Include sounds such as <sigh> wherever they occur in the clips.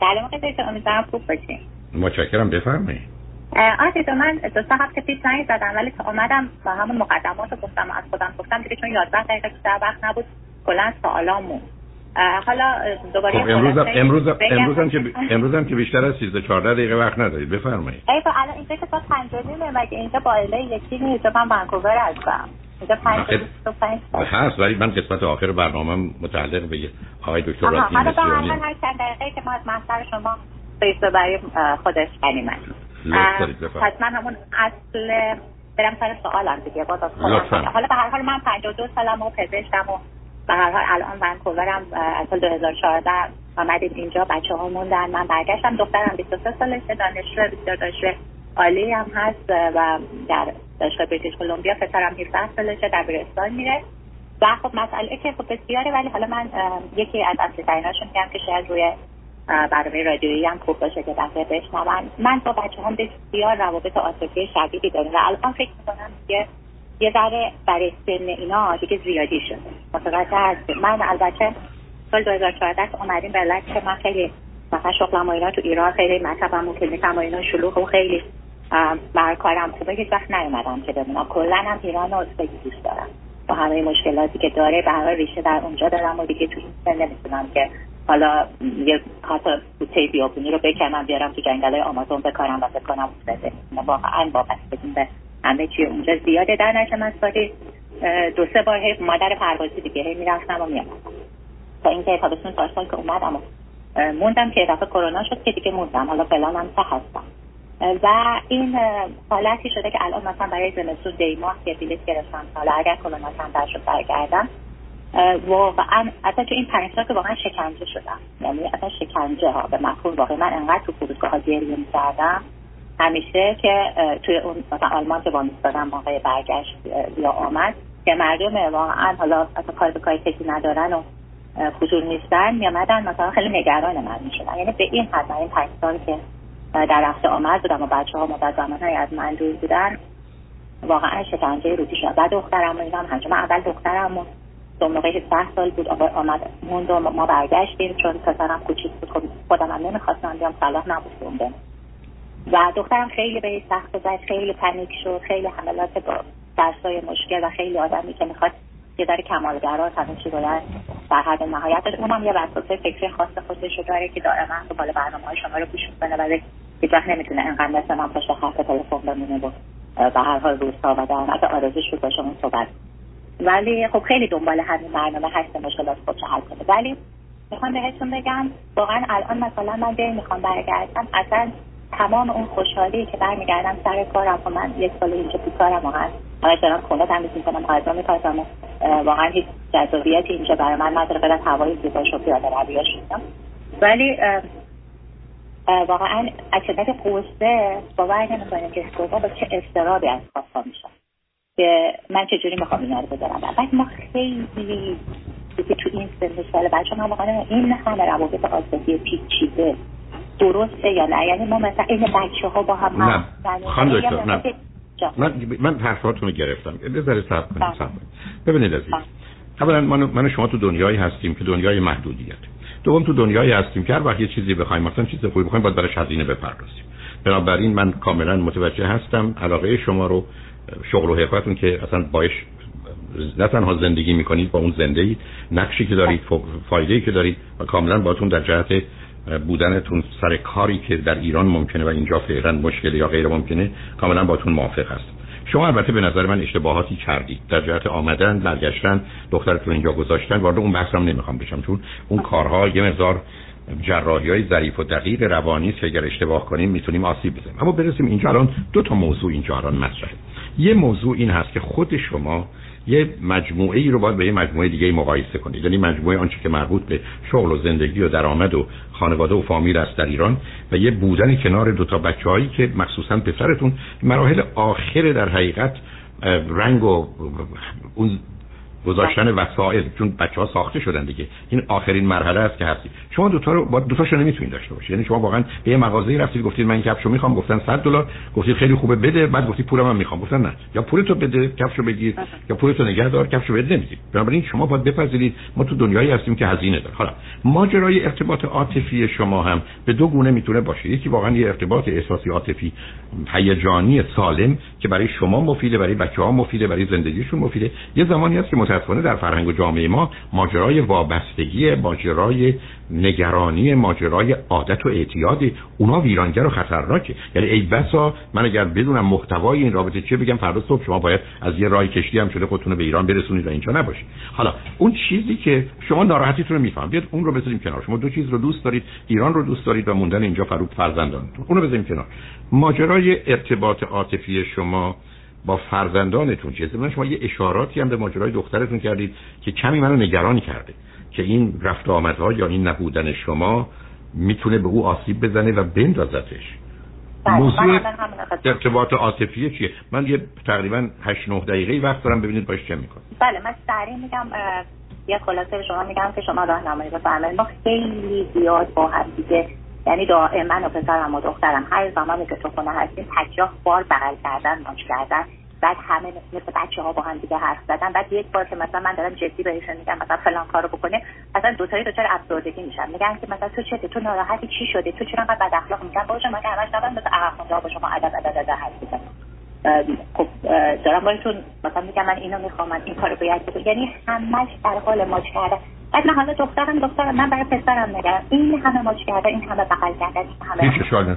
سلام آقای دکتر امیدوارم خوب باشین متشکرم بفرمایید. آقای من دو سه هفته پیش زنگ زدم ولی تا اومدم با همون مقدمات رو گفتم از خودم گفتم دیگه چون 11 دقیقه در وقت نبود کلا سوالامون حالا دوباره خب امروز هم امروز هم امروز هم که امروز هم که بیشتر از 13 14 دقیقه وقت ندارید. بفرمایید. ای با الان اینجا که تا 5 نیمه مگه اینجا با یکی نیست؟ من ونکوور هستم. اینجا 5 هست ولی من قسمت آخر برنامه متعلق به آقای دکتر راضی حالا با هر چند دقیقه که ما از محضر شما فیس برای خودش پس من همون اصل برم سر سوالم دیگه. باز از حالا به هر حال من 52 سالم و پزشکم و به هر حال الان ونکوورم از سال 2014 آمدیم اینجا بچه ها موندن من برگشتم دخترم 23 سالشه دانشجو بسیار دانشجو عالی هم هست و در دانشگاه بریتیش کلمبیا پسرم 17 سالشه در برستان میره. و خب مسئله که خب بسیاره ولی حالا من یکی از اصلی تریناشون میگم که شاید روی برنامه رادیویی هم خوب باشه که دفعه بشنون. من با بچه هم بسیار روابط عاطفی شدیدی داریم و الان فکر می‌کنم که یه ذره برای سن اینا دیگه زیادی شده. متوجه هست من البته سال 2014 اومدیم به که من خیلی مثلا شغلم و اینا تو ایران خیلی مطبم و کلینیکم و اینا شلوغ و خیلی بر کارم خوبه هیچ وقت نیومدم که بمونم. کلا هم ایران رو خیلی دوست دارم. با همه مشکلاتی که داره به همه ریشه در اونجا دارم و دیگه تو این سن نمی‌تونم که حالا یه حتی بوته بیابونی رو بکنم بیارم تو جنگل آمازون بکارم و بکنم واقعا وابستگی به همه چی اونجا زیاده. در نشه من سالی دو سه بار هی مادر پروازی دیگه هی می‌رفتم و تا اینکه تابستون پارسال که اومدم و موندم که دفعه کرونا شد که دیگه موندم. حالا فلان هم هستم. و این حالتی شده که الان مثلا برای زمستون دیماه که بیلیت گرفتم. حالا اگر کرونا هم شد برگردم. واقعا اصلا تو این پنج سال واقعا شکنجه شدم. یعنی اصلا شکنجه ها به مفهوم واقعا من انقدر تو فرودگاه ها گریه می‌کردم. همیشه که توی اون مثلا آلمان که با میستادم موقع برگشت یا آمد که مردم واقعا حالا اصلا کار به کاری کسی ندارن و حضور نیستن میامدن مثلا خیلی نگران من می‌شدن. یعنی به این حد این پنج سال که در رفته آمد بودم و بچه ها مدت زمان از من دور بودن واقعا شکنجه روزی شد. بعد دخترم و اینا هم اول دخترم و اون موقع 17 سال بود آمد موند و ما برگشتیم چون پسرم کوچیک بود. خب خودم هم نمی‌خواستم بیام صلاح نبود و دخترم خیلی به سخت زد خیلی پنیک شد خیلی حملات با درسای مشکل و خیلی آدمی که می‌خواد یه ذره کمالگرا همه چی باید در حد نهایت اونم یه وسوسه فکری خاص خودش رو داره که دائما تو بالا برنامه های شما رو گوش می‌کنه و هیچ وقت نمی‌تونه انقدر مثل من پشت خط تلفن بمونه و به هر حال روزها و در نظر آرزوش رو با شما صحبت. ولی خب خیلی دنبال همین برنامه هست مشکلات خودش حل کنه. ولی می‌خوام بهتون بگم واقعا الان مثلا من به می‌خوام برگردم اصلا تمام اون خوشحالی که برمیگردم سر کارم و من یک سال اینجا تو کارم واقعا. همش دارم خونه تمیز می‌کنم میپزم و واقعا هیچ جذابیتی اینجا برای من نداره. غیر از هوای زیباش و پیاده رویاش ولی واقعا از شدت قصه باور نمی‌کنیم که با چه استرابی از خواب میشم که من چجوری می‌خوام اینا رو بذارم؟ بعد ما خیلی که تو این سن سال بچه ما واقعا این همه روابط آزادی پیچیده درسته یا نه؟ یعنی ما مثلا این بچه ها با هم نه. خانم دکتر نه. من من حرفاتون رو گرفتم. بذارید صبر کنید بله. صبر ببینید عزیز بله. اولا من من شما تو دنیایی هستیم که دنیای محدودیت. دوم تو دنیایی هستیم که هر وقت یه چیزی بخوایم مثلا چیز خوبی بخوایم باید برای هزینه بپردازیم. بنابراین من کاملا متوجه هستم علاقه شما رو شغل و حرفتون که اصلا باش نه تنها زندگی می‌کنید با اون زنده نقشی که دارید فایده که دارید و کاملا باتون در جهت بودنتون سر کاری که در ایران ممکنه و اینجا فعلا مشکل یا غیر ممکنه کاملا باتون موافق هست شما البته به نظر من اشتباهاتی کردید. در جهت آمدن برگشتن دخترتون اینجا گذاشتن وارد اون بحثم نمی‌خوام بشم. چون اون کارها یه مقدار جراحی های ظریف و دقیق روانی که اگر اشتباه کنیم می‌تونیم آسیب بزنیم. اما برسیم اینجا الان دو تا موضوع اینجا الان مطرحه. یه موضوع این هست که خود شما یه مجموعه ای رو باید به یه مجموعه دیگه مقایسه کنید. یعنی مجموعه آنچه که مربوط به شغل و زندگی و درآمد و خانواده و فامیل است در ایران و یه بودن کنار دو تا بچه‌هایی که مخصوصا پسرتون مراحل آخر در حقیقت رنگ و اون گذاشتن وسایل چون بچه ها ساخته شدن دیگه. این آخرین مرحله است که هستی شما دو تا رو با دو تاشو نمی‌تونید داشته باشید. یعنی شما واقعا به یه مغازه‌ای رفتید گفتید من کفشو می‌خوام گفتن 100 دلار. گفتید خیلی خوبه بده. بعد گفتید پولم من می‌خوام. گفتن نه. یا پولتو بده کفشو بگیر. یا پولتو نگه دار کفشو بده نمی‌دید. بنابراین شما باید بپذیرید. ما تو دنیایی هستیم که هزینه داره. حالا ماجرای ارتباط عاطفی شما هم به دو گونه می‌تونه باشه. یکی واقعا یه ارتباط احساسی عاطفی هیجانی سالم که برای شما مفیده برای بچه‌ها مفیده برای زندگیشون مفیده. یه زمانی هست که متأسفانه در فرهنگ و جامعه ما ماجرای وابستگی ماجرای نگرانی ماجرای عادت و اعتیاد اونا ویرانگر و خطرناکه. یعنی ای بسا من اگر بدونم محتوای این رابطه چه بگم فردا صبح شما باید از یه راه کشتی هم شده خودتون به ایران برسونید و اینجا نباشید. حالا اون چیزی که شما ناراحتیتون رو میفهم بیاد اون رو بذاریم کنار. شما دو چیز رو دوست دارید ایران رو دوست دارید و موندن اینجا فرود فرزندانتون. اون رو بذاریم کنار. ماجرای ارتباط عاطفی شما با فرزندانتون. چیه من شما یه اشاراتی هم به ماجرای دخترتون کردید که کمی منو نگران کرده که این رفت آمدها یا این نبودن شما می‌تونه به او آسیب بزنه و بندازتش. بله، موضوع ارتباط عاطفی چیه؟ من یه تقریبا 8 9 دقیقه وقت دارم ببینید باش چه می‌کنم بله من سریع میگم یه خلاصه به شما میگم که شما راهنمایی بفرمایید. ما خیلی زیاد با هم دیگه یعنی دائما و پسرم و دخترم هر زمانی که تو خونه هستیم پنجاه بار بغل کردن ماچ کردن. بعد همه مثل بچه ها با هم دیگه حرف زدن. بعد یک بار که مثلا من دارم جدی بهشون میگم مثلا فلان کارو بکنه مثلا دو تایی دچار افسردگی میشن. میگن که مثلا تو چه تو ناراحتی؟ چی شده تو چرا انقدر بد اخلاق میگن باشه من که همش دارم مثلا عقل با شما ادب ادب ادب حرف بزنم. خب دارم باشون مثلا میگم من اینو می‌خوام من این کارو باید بکنم. یعنی همش در حال ماچ کردن. بعد من حالا دخترم دخترم من برای پسرم نگرم این همه ماچ کرده این همه بغل کرده این همه هیچ اشکال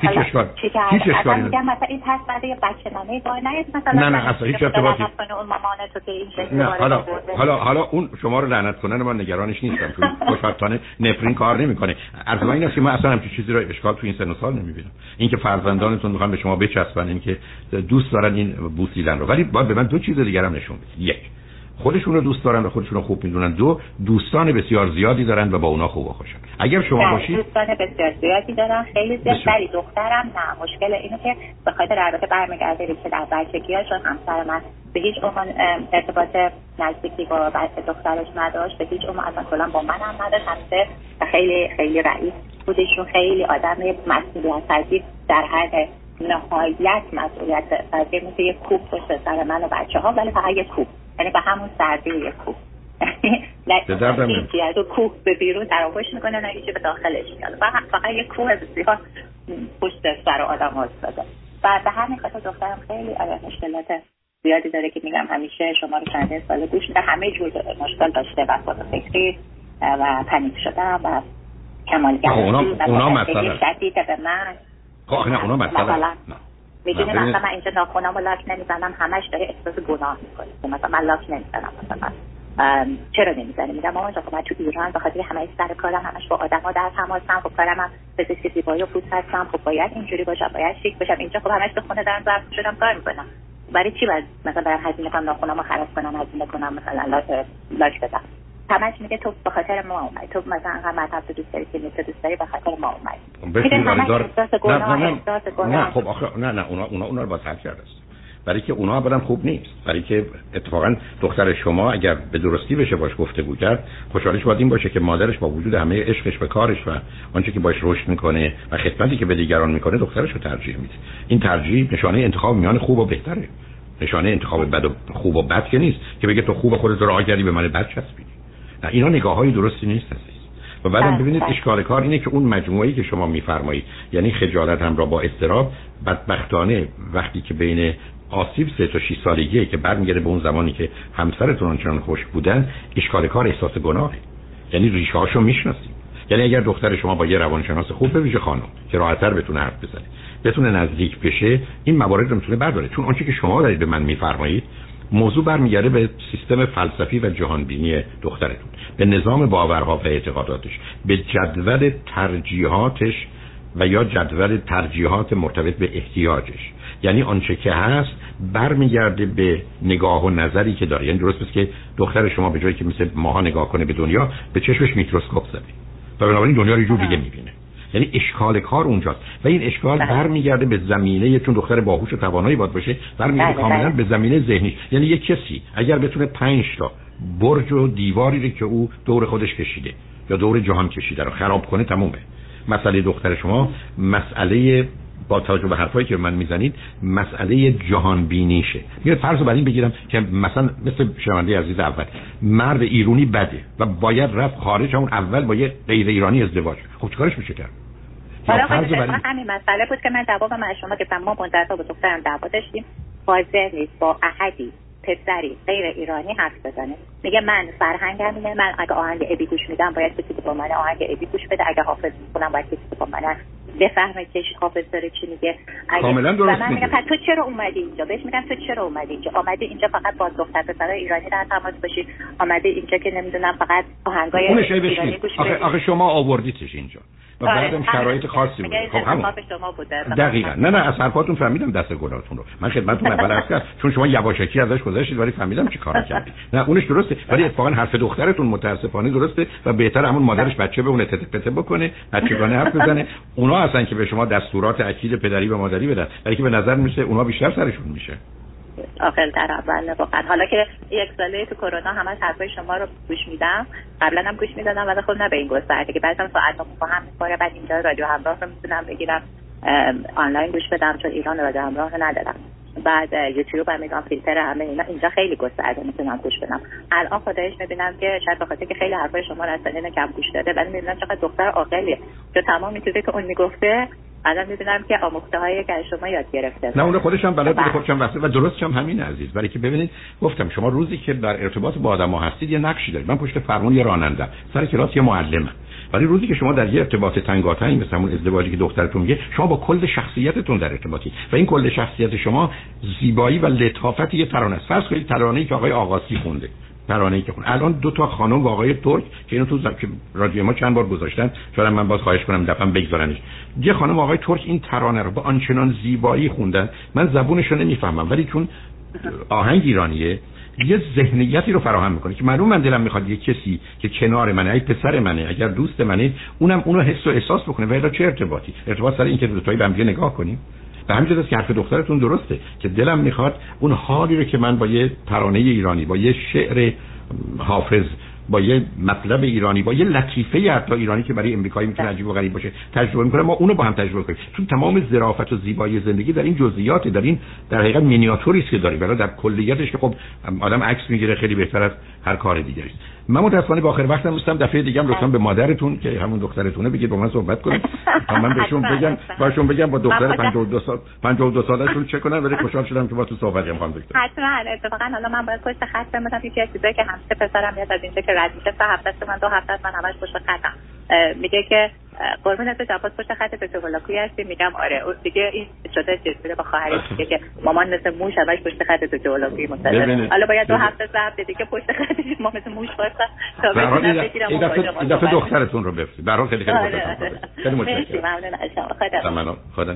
هیچ اشکال چی هیچ اشکال میگم مثلا این پس یه بچه نامه دار نه مثلا نه نه اصلا هیچ ارتباطی اون مامان تو که این نه حالا حالا حالا اون شما رو لعنت کنن من نگرانش نیستم. چون خوشبختانه نفرین کار نمی‌کنه. از من این است که من اصلا همچین چیزی رو اشکال تو این سن و سال نمی‌بینم. اینکه فرزندانتون می‌خوان به شما بچسبن اینکه دوست دارن این بوسیدن رو. ولی باید به من دو چیز دیگه هم نشون بدید. یک خودشون رو دوست دارن و خودشون رو خوب می‌دونن. دو دوستان بسیار زیادی دارن و با اونا خوب خوشن اگر شما باشید دوستان بسیار زیادی دارن خیلی زیاد. ولی دخترم نه مشکل اینه که به خاطر البته برمیگرده که در بچگی چون همسر من به هیچ عنوان ارتباط نزدیکی با بچه دخترش نداشت. به هیچ عنوان اصلا کلا با من هم نداشت همیشه خیلی خیلی رئیس بودشون خیلی آدم مسئولیت پذیر در هر نهایت مسئولیت پذیر مثل یک کوب پشت سر من و بچه ها ولی فقط یک کوب. یعنی به همون سردی یک کوه. <laughs> به دردم از کوه به بیرون آغوش می‌کنه نه به داخلش میاد. فقط یک کوه بسیار پشت سر آدم افتاده. و به همین خاطر دخترم خیلی مشکلات زیادی داره که میگم همیشه شما رو چند سال گوش میده همه جور مشکل داشته. و خود فکری و پنیک شدم و کمالگرایی اونا, اونا مسئله شدید به من. خب نه اونا مسئله می‌دونی مثلا من اینجا ناخونم و لاک نمی‌زنم همش داره احساس گناه می‌کنه. مثلا من لاک نمی‌زنم مثلا چرا نمی‌زنی میگم مامان خب من تو ایران به خاطر همه سر کارم همش با آدما در تماسم خب کارم هم پزشک زیبایی و پوست هستم خب باید اینجوری باشم باید شیک باشم. اینجا خب همش به خونه دارم ظرف شدم کار می‌کنم. برای چی باید مثلا برای هزینه کنم ناخونم خراب کنم هزینه کنم مثلا لاک بدم؟ همش میگه تو به خاطر ما اومد تو مثلا هم مذهب تو دوست داری که دوست داری به خاطر ما اومد نه نه نه. نه خب آخه نه نه اونا اونا اونا رو با حل کرده است. برای که اونا اولا خوب نیست. برای که اتفاقا دختر شما اگر به درستی بشه باش گفتگو کرد خوشحالش باید این باشه که مادرش با وجود همه عشقش به کارش و آنچه که باش رشد می‌کنه و خدمتی که به دیگران می‌کنه دخترش رو ترجیح میده. این ترجیح نشانه انتخاب میان خوب و بهتره. نشانه انتخاب بد و خوب و بد که نیست. که بگه تو خوب خودت رو راه به من بد اینا نگاه های درستی نیست عزیز. و بعدم بله، ببینید بله. اشکال کار اینه که اون مجموعه‌ای که شما میفرمایید یعنی خجالت هم را با استراب بدبختانه وقتی که بین آسیب سه تا 6 سالگیه که برمیگرده به اون زمانی که همسرتون آنچنان خوش بودن اشکال کار احساس گناهه. یعنی ریشه هاشو می‌شناسید یعنی اگر دختر شما با یه روانشناس خوب به ویژه خانم که راحت‌تر بتونه حرف بزنه بتونه نزدیک بشه این موارد رو می‌تونه برداره. چون آنچه که شما دارید به من میفرمایید موضوع برمیگرده به سیستم فلسفی و جهانبینی دخترتون به نظام باورها و اعتقاداتش به جدول ترجیحاتش و یا جدول ترجیحات مرتبط به احتیاجش. یعنی آنچه که هست برمیگرده به نگاه و نظری که داره. یعنی درست است که دختر شما به جایی که مثل ماها نگاه کنه به دنیا به چشمش میکروسکوپ زده. و بنابراین دنیا رو جور دیگه می‌بینه. یعنی اشکال کار اونجاست. و این اشکال بله. برمیگرده به زمینه چون دختر باهوش و توانایی باید باشه برمیگرده بله، کاملا بله. به زمینه ذهنی. یعنی یک کسی اگر بتونه 5 تا برج و دیواری که او دور خودش کشیده یا دور جهان کشیده رو خراب کنه تمومه. مسئله دختر شما مسئله با توجه به حرفایی که من می‌زنید مسئله جهان بینیشه یه فرض بر این بگیرم که مثلا مثل شنونده عزیز اول مرد ایرانی بده و باید رفت خارج اون اول با یه غیر ایرانی ازدواج. خب چیکارش میشه کرد؟ حالا همین مسئله بود که من جواب من شما که ما مدت با دخترم دعوا داشتیم. حاضر نیست با احدی پسری غیر ایرانی حرف بزنه. میگه من فرهنگم اینه من اگه آهنگ ابی گوش میدم باید کسی با من آهنگ ابی گوش بده. اگه حافظ می‌کنم باید کسی با من بفهمه که حافظ داره چی میگه. کاملا درست من میگم تو چرا اومدی اینجا؟ بهش میگم تو چرا اومدی اینجا؟ آمدی اینجا فقط با دختر پسر ایرانی در تماس باشی. آمده اینجا که نمی‌دونم فقط آهنگای ایرانی گوش آخه, آخه شما آوردیتش اینجا. و آره، بعدم شرایط خاصی بود خب همون. دقیقا. نه نه از حرفاتون فهمیدم دست گلاتون رو. من خدمتتون اول عرض کردم چون شما یواشکی ازش گذاشتید ولی فهمیدم چی کار کردید. نه اونش درسته. ولی اتفاقا حرف دخترتون متاسفانه درسته و بهتر همون مادرش بچه به اون تته پته بکنه بچگانه حرف بزنه. اونا هستن که به شما دستورات اکید پدری و مادری بدن ولی که به نظر میشه اونا بیشتر سرشون میشه. آخر در اول واقعا حالا که یک ساله تو کرونا همش حرفای شما رو گوش میدم. قبلا هم گوش می‌دادم ولی خب نه به این گسترده که بعضی ساعت با هم می‌خوره بعد اینجا رادیو همراه رو می‌تونم بگیرم. آنلاین گوش بدم چون ایران رادیو همراه ندارم. بعد یوتیوب هم میگم فیلتر همه اینا اینجا خیلی گسترده می‌تونم گوش بدم. الان خودش می‌بینم که شاید بخاطر که خیلی حرفای شما رو کم گوش داده ولی می‌بینم چقدر دختر عاقلیه. که تمام چیزی که اون می‌گفته الان می‌بینم که آموخته هایی که شما یاد گرفته نه اون خودش هم بلد خودش هم و درست هم همین عزیز. برای که ببینید گفتم شما روزی که در ارتباط با آدم ها هستید یه نقشی دارید. من پشت فرمون یه راننده. سر کلاس یه معلمم ولی روزی که شما در یه ارتباط تنگاتنی مثل همون ازدواجی که دخترتون میگه شما با کل شخصیتتون در ارتباطی. و این کل شخصیت شما زیبایی و لطافت یه ترانه است. فرض کنید ترانه‌ای که آقای آقاسی خونده. ترانه‌ای که خون الان دو تا خانم و آقای ترک که اینو تو که رادیو ما چند بار گذاشتن شاید من باز خواهش کنم دفعه بگذارنش. یه خانم و آقای ترک این ترانه رو با آنچنان زیبایی خوندن من زبونش رو نمی‌فهمم ولی چون آهنگ ایرانیه یه ذهنیتی رو فراهم می‌کنه که معلوم من دلم می‌خواد یه کسی که کنار منه ای پسر منه اگر دوست منه اونم اونو حس و احساس بکنه و چه ارتباطی؟ ارتباط سر اینکه دو تایی به نگاه کنیم. به همین که حرف دخترتون درسته که دلم می‌خواد اون حالی رو که من با یه ترانه ایرانی با یه شعر حافظ با یه مطلب ایرانی با یه لطیفه حتی ایرانی که برای امریکایی می‌تونه عجیب و غریب باشه تجربه می‌کنه ما اونو با هم تجربه کنیم. چون تمام ظرافت و زیبایی زندگی در این جزئیات در این در حقیقت مینیاتوری که داریم برای در کلیتش که خب آدم عکس می‌گیره خیلی بهتر از هر کار دیگری. من متاسفانه با آخر وقتم دوستم دفعه دیگه هم لطفا به مادرتون که همون دخترتونه بگید با من صحبت کنید. تا <laughs> من بهشون بگم باشون بگم با دختر 52 سال 52 سالشون چه کنن ولی خوشحال شدم که با تو صحبت کنم دکتر. حتما اتفاقا. حالا من باید پشت خط بمونم. یکی چیزایی که همسه پسرم میاد از اینجا که رد میشه سه هفته من دو هفته من همش پشت خطم. میگه که قربونت جواد پشت خط تو هستی میگم آره اون دیگه این شده چیز با خواهرش میگه که مامان مثل موش همش پشت خط تو جولاکی حالا باید دو هفته سه هفته دیگه پشت خط ما مثل موش واسه تا بتونم بگیرم این دفعه دخترتون رو بفرستید. برای خیلی خیلی آره، آره. خیلی متشکرم. ممنون. از شما. خدا خدا